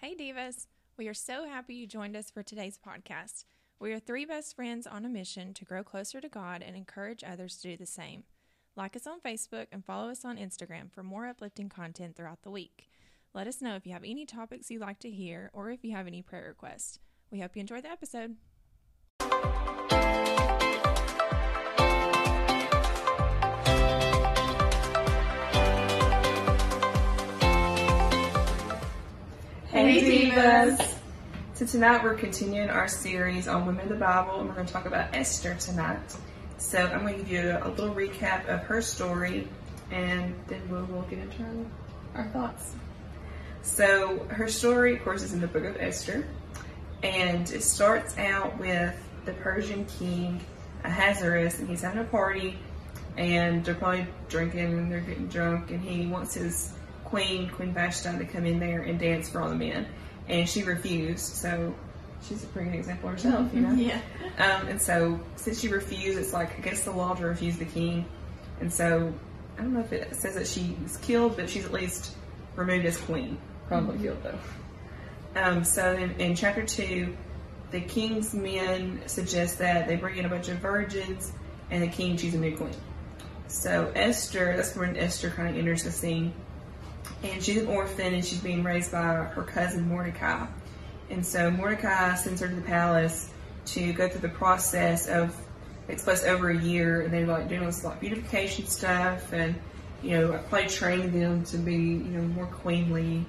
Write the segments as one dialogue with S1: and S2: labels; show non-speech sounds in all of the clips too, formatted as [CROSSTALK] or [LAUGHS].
S1: Hey, Divas. We are so happy you joined us for today's podcast. We are three best friends on a mission to grow closer to God and encourage others to do the same. Like us on Facebook and follow us on Instagram for more uplifting content throughout the week. Let us know if you have any topics you'd like to hear or if you have any prayer requests. We hope you enjoy the episode.
S2: Hey Divas! So tonight we're continuing our series on women of the Bible and we're going to talk about Esther tonight. So I'm going to give you a little recap of her story and then we'll, we'll get into our, our thoughts. So her story, of course, is in the book of Esther and it starts out with the Persian king Ahasuerus and he's having a party and they're probably drinking and they're getting drunk and he wants his queen, Queen Vashti, to come in there and dance for all the men. And she refused, so she's a pretty good example herself, you know? [LAUGHS]
S1: Yeah.
S2: Um, and so since she refused, it's like against the law to refuse the king. And so I don't know if it says that she was killed, but she's at least removed as queen. Probably killed though. Um, so in, in chapter two, the king's men suggest that they bring in a bunch of virgins and the king chooses a new queen. So Esther, that's when Esther kind of enters the scene. And she's an orphan and she's being raised by her cousin Mordecai. And so Mordecai sends her to the palace to go through the process of it's supposed over a year and they're like doing this like beautification stuff and you know probably training them to be you know more queenly.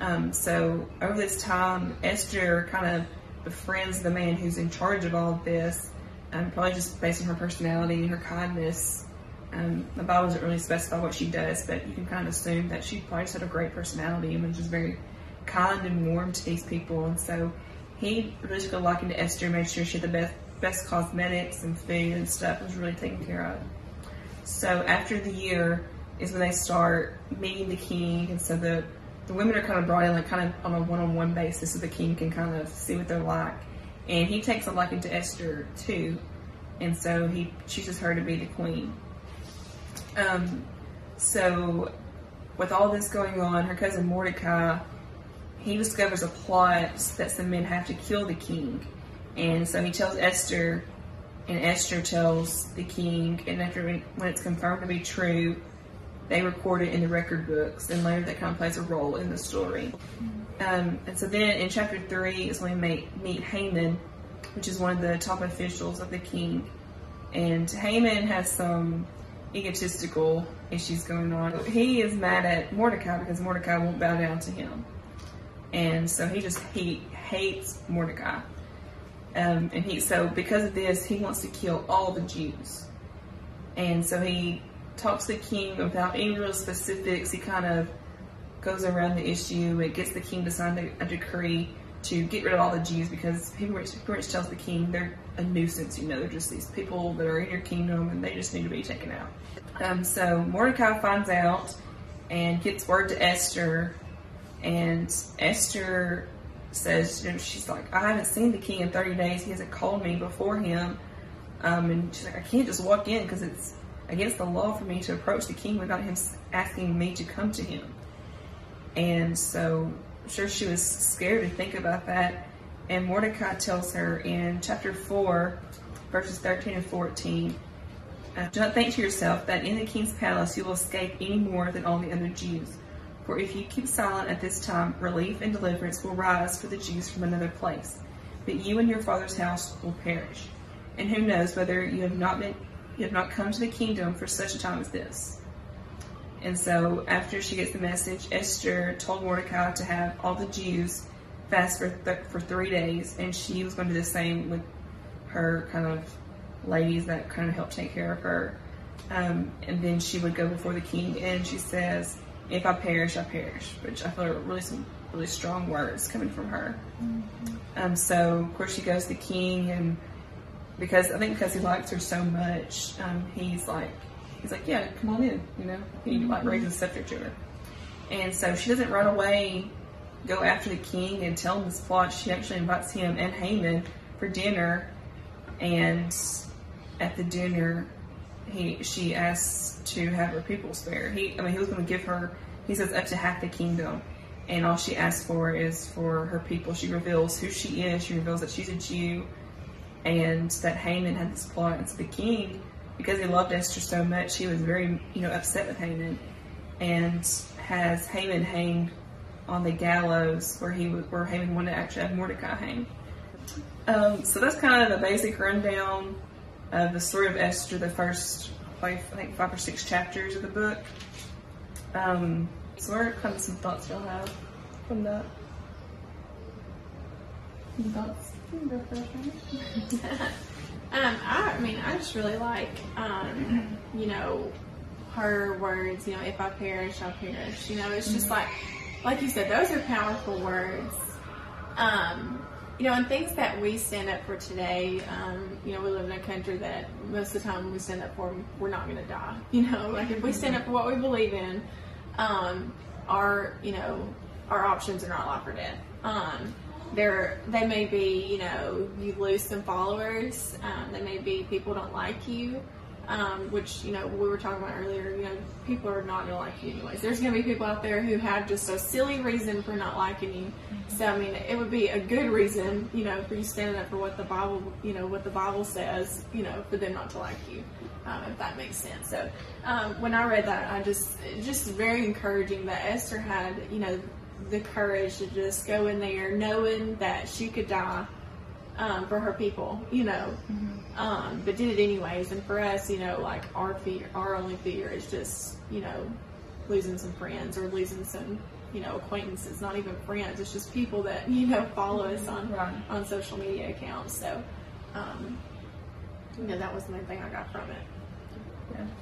S2: Um, so over this time, Esther kind of befriends the man who's in charge of all of this, um, probably just based on her personality and her kindness. Um, the Bible doesn't really specify what she does, but you can kind of assume that she probably just had a great personality and was just very kind and warm to these people. And so he really took a liking to Esther, made sure she had the best best cosmetics and food and stuff was really taken care of. So after the year is when they start meeting the king, and so the the women are kind of brought in like kind of on a one-on-one basis, so the king can kind of see what they're like. And he takes a liking to Esther too, and so he chooses her to be the queen. Um, so with all this going on, her cousin Mordecai, he discovers a plot that some men have to kill the king. And so he tells Esther, and Esther tells the king, and after when it's confirmed to be true, they record it in the record books, and later that kind of plays a role in the story. Um, and so then in chapter three is when we meet, meet Haman, which is one of the top officials of the king. And Haman has some egotistical issues going on. He is mad at Mordecai because Mordecai won't bow down to him. And so he just he hates Mordecai. Um, and he so because of this he wants to kill all the Jews. And so he talks to the king without any real specifics. He kind of goes around the issue and gets the king to sign a decree to get rid of all the Jews because he pretty much tells the king they're a nuisance. You know, they're just these people that are in your kingdom and they just need to be taken out. Um, so Mordecai finds out and gets word to Esther, and Esther says, you know, she's like, I haven't seen the king in 30 days. He hasn't called me before him. Um, and she's like, I can't just walk in because it's against the law for me to approach the king without him asking me to come to him. And so, Sure she was scared to think about that. And Mordecai tells her in chapter 4, verses 13 and 14, uh, Do not think to yourself that in the king's palace you will escape any more than all the other Jews. For if you keep silent at this time, relief and deliverance will rise for the Jews from another place. But you and your father's house will perish. And who knows whether you have not been you have not come to the kingdom for such a time as this. And so after she gets the message, Esther told Mordecai to have all the Jews fast for th- for three days, and she was going to do the same with her kind of ladies that kind of help take care of her. Um, and then she would go before the king, and she says, "If I perish, I perish," which I feel are really some really strong words coming from her. Mm-hmm. Um, so of course she goes to the king, and because I think because he likes her so much, um, he's like, he's like, "Yeah, come on in," you know. He like the scepter to her, and so she doesn't run away, go after the king and tell him this plot. She actually invites him and Haman for dinner, and at the dinner, he she asks to have her people spared. He, I mean, he was going to give her. He says up to half the kingdom, and all she asks for is for her people. She reveals who she is. She reveals that she's a Jew, and that Haman had this plot against the king because he loved Esther so much. He was very, you know, upset with Haman, and has Haman hanged on the gallows where he was, where Haman wanted to actually have Mordecai hang. Um, so that's kind of the basic rundown of the story of Esther, the first, five, I think, five or six chapters of the book. Um, so, what are kind of some thoughts you'll have from that? Any thoughts? [LAUGHS] You can go first, right?
S1: Um, I, I mean, I just really like, um, you know, her words. You know, if I perish, I'll perish. You know, it's just like, like you said, those are powerful words. Um, you know, and things that we stand up for today. Um, you know, we live in a country that most of the time we stand up for, we're not going to die. [LAUGHS] You know, like if we stand up for what we believe in, um, our, you know, our options are not life or death. There, they may be, you know, you lose some followers. Um, they may be people don't like you, um, which you know we were talking about earlier. You know, people are not gonna like you anyways. There's gonna be people out there who have just a silly reason for not liking you. So I mean, it would be a good reason, you know, for you standing up for what the Bible, you know, what the Bible says, you know, for them not to like you. Um, if that makes sense. So um, when I read that, I just just very encouraging that Esther had, you know, the courage to just go in there knowing that she could die um, for her people, you know, um, but did it anyways. And for us, you know, like our fear, our only fear is just, you know, losing some friends or losing some, you know, acquaintances, not even friends. It's just people that, [LAUGHS] you know, follow us on,
S2: Right.
S1: on social media accounts. So, um, you know, that was the main thing I got from it.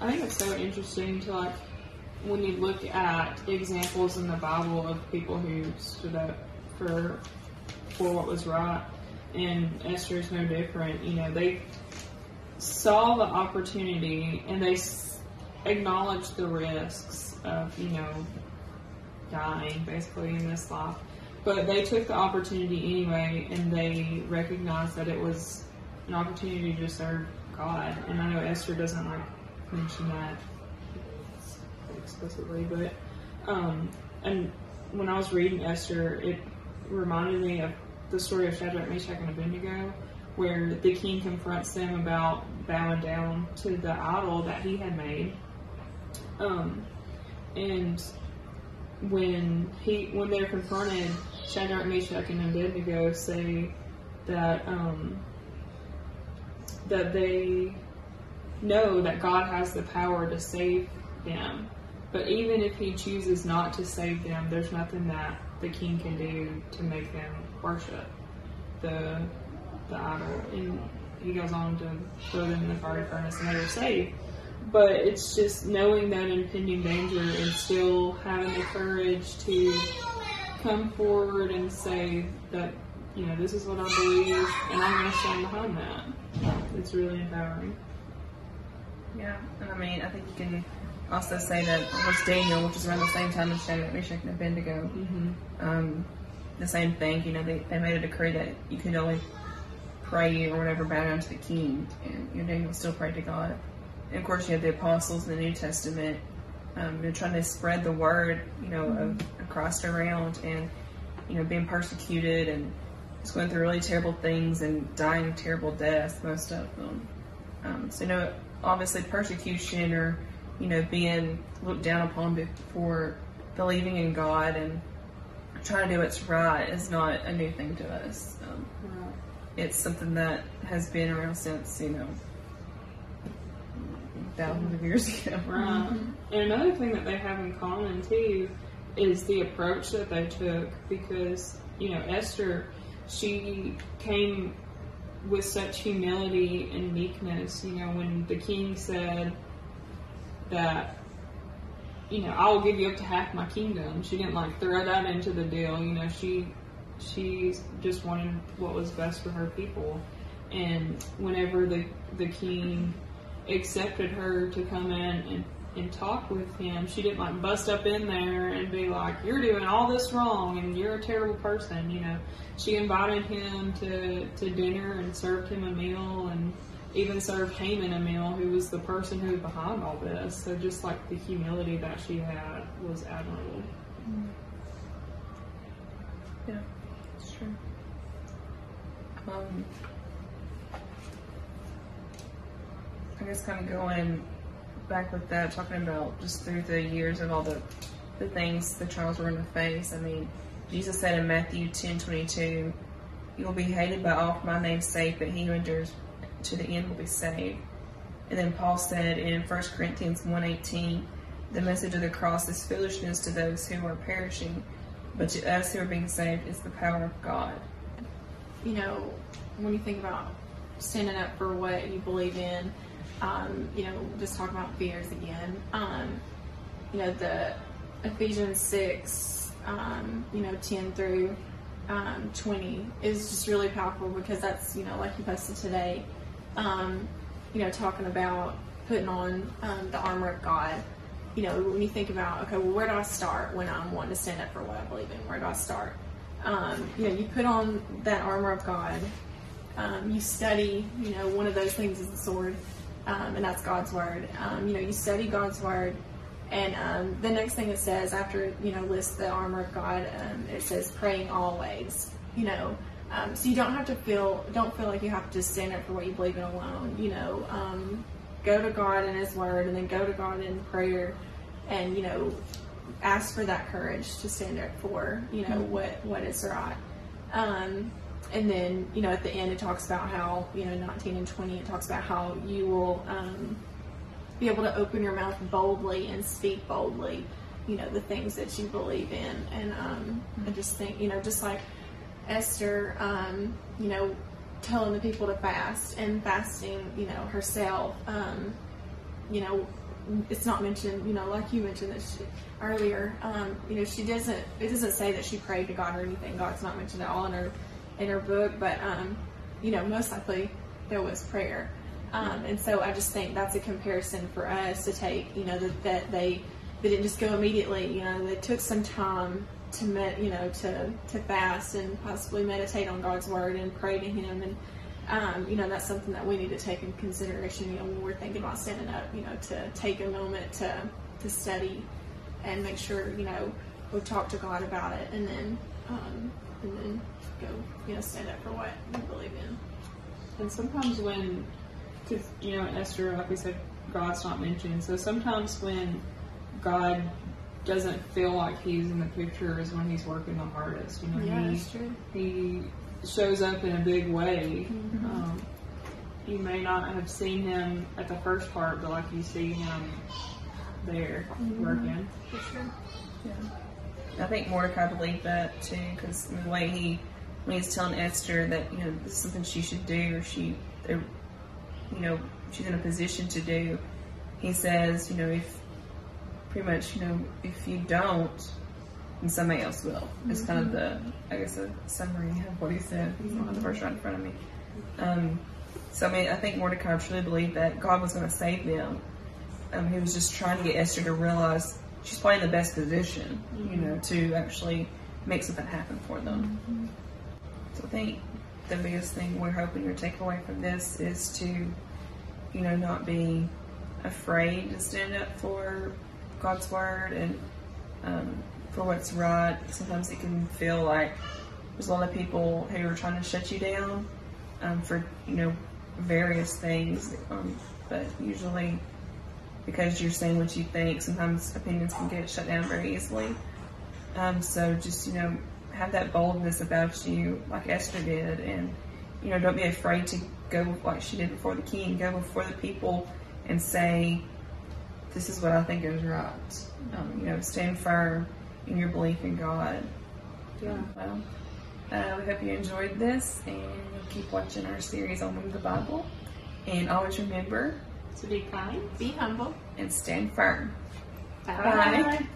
S3: I think it's so interesting to like when you look at examples in the Bible of people who stood up for for what was right, and Esther is no different. You know, they saw the opportunity and they acknowledged the risks of you know dying basically in this life, but they took the opportunity anyway, and they recognized that it was an opportunity to serve God. And I know Esther doesn't like mention that explicitly, but um, and when I was reading Esther, it reminded me of the story of Shadrach, Meshach, and Abednego, where the king confronts them about bowing down to the idol that he had made. Um, and when he when they're confronted, Shadrach, Meshach, and Abednego say that um, that they know that God has the power to save them. But even if he chooses not to save them, there's nothing that the king can do to make them worship the the idol. And he goes on to throw them in the fiery furnace and they're saved. But it's just knowing that impending danger and still having the courage to come forward and say that, you know, this is what I believe and I'm going to stand behind that. It's really empowering.
S2: Yeah, and I mean, I think you can also say that was Daniel, which is around the same time as Shadrach, Meshach, and Abednego,
S3: Mm-hmm.
S2: um, the same thing. You know, they, they made a decree that you could only pray or whatever bow down to the king, and you know, Daniel still prayed to God. And of course, you have the apostles in the New Testament. Um, they're trying to spread the word, you know, of, of Christ around, and you know, being persecuted and just going through really terrible things and dying terrible deaths, most of them. Um, so, you know, obviously persecution or, you know, being looked down upon before believing in God and trying to do what's right is not a new thing to us. Um, it's something that has been around since, you know, thousands of years [LAUGHS] ago.
S3: Right. And another thing that they have in common too is the approach that they took because, you know, Esther, she came with such humility and meekness. You know, when the king said that, you know, I will give you up to half my kingdom, she didn't like throw that into the deal. You know, she she just wanted what was best for her people. And whenever the the king accepted her to come in and, and talk with him. She didn't like bust up in there and be like, You're doing all this wrong and you're a terrible person, you know. She invited him to, to dinner and served him a meal and even served Haman a meal, who was the person who was behind all this. So just like the humility that she had was admirable.
S2: Yeah, it's true. Um, I guess kind of going back with that, talking about just through the years of all the the things the trials we're going to face. I mean, Jesus said in Matthew ten twenty two, "You will be hated by all for my name's sake, but he who endures to the end will be saved." And then Paul said in 1 Corinthians 1.18, the message of the cross is foolishness to those who are perishing, but to us who are being saved is the power of God.
S1: You know, when you think about standing up for what you believe in, um, you know, just talking about fears again, um, you know, the Ephesians 6, um, you know, 10 through um, 20 is just really powerful because that's, you know, like you posted today, um, you know, talking about putting on um, the armor of God. You know, when you think about, okay, well, where do I start when I'm wanting to stand up for what I believe in? Where do I start? Um, you know, you put on that armor of God. Um, you study, you know, one of those things is the sword, um, and that's God's word. Um, you know, you study God's word, and the next thing it says after, you know, lists the armor of God, it says praying always. You know, um, so you don't have to feel don't feel like you have to stand up for what you believe in alone. You know, um, go to God in His Word, and then go to God in prayer, and you know, ask for that courage to stand up for you know what what is right. Um, and then you know at the end it talks about how you know 19 and 20 it talks about how you will um, be able to open your mouth boldly and speak boldly you know the things that you believe in and um, I just think you know just like Esther, um, you know, telling the people to fast and fasting, you know, herself, um, you know, it's not mentioned, you know, like you mentioned this earlier. Um, you know, she doesn't. It doesn't say that she prayed to God or anything. God's not mentioned at all in her in her book, but um, you know, most likely there was prayer. Um, and so I just think that's a comparison for us to take. You know, that, that they they didn't just go immediately. You know, they took some time to med, you know to to fast and possibly meditate on God's word and pray to Him and um, you know that's something that we need to take in consideration you know when we're thinking about standing up you know to take a moment to to study and make sure you know we talk to God about it and then um, and then go you know stand up for what we believe in
S3: And sometimes when, because you know Esther, like we said, God's not mentioned. So sometimes when God doesn't feel like he's in the picture is when he's working the hardest. You know,
S1: yeah
S3: he,
S1: that's true
S3: he shows up in a big way.
S1: Mhm.
S3: Um, you may not have seen him at the first part, but like you see him there working.
S1: for sure
S2: I think Mordecai believed that too, because the way he, when he's telling Esther that you know this is something she should do, or she, or, you know, she's in a position to do, he says, you know, if pretty much, you know, if you don't, then somebody else will. It's kind of the, I guess, a summary of what he said. He's not the verse right in front of me. Um, so I mean, I think Mordecai truly believed that God was going to save them. Um, he was just trying to get Esther to realize she's probably in the best position, you know, to actually make something happen for them. So I think the biggest thing we're hoping your takeaway from this is to, you know, not be afraid to stand up for God's word and um, for what's right. Sometimes it can feel like there's a lot of people who are trying to shut you down um, for, you know, various things. Um, but usually because you're saying what you think, sometimes opinions can get shut down very easily. Um, so just, you know, have that boldness about you like Esther did and, you know, don't be afraid to go like she did before the king, go before the people and say, this is what I think is right. Um, you know, stand firm in your belief in God.
S3: Yeah.
S2: Well, uh, we hope you enjoyed this and keep watching our series on the Bible. And always remember
S3: To be kind.
S1: be humble
S2: and stand firm.
S1: Bye.
S2: Bye.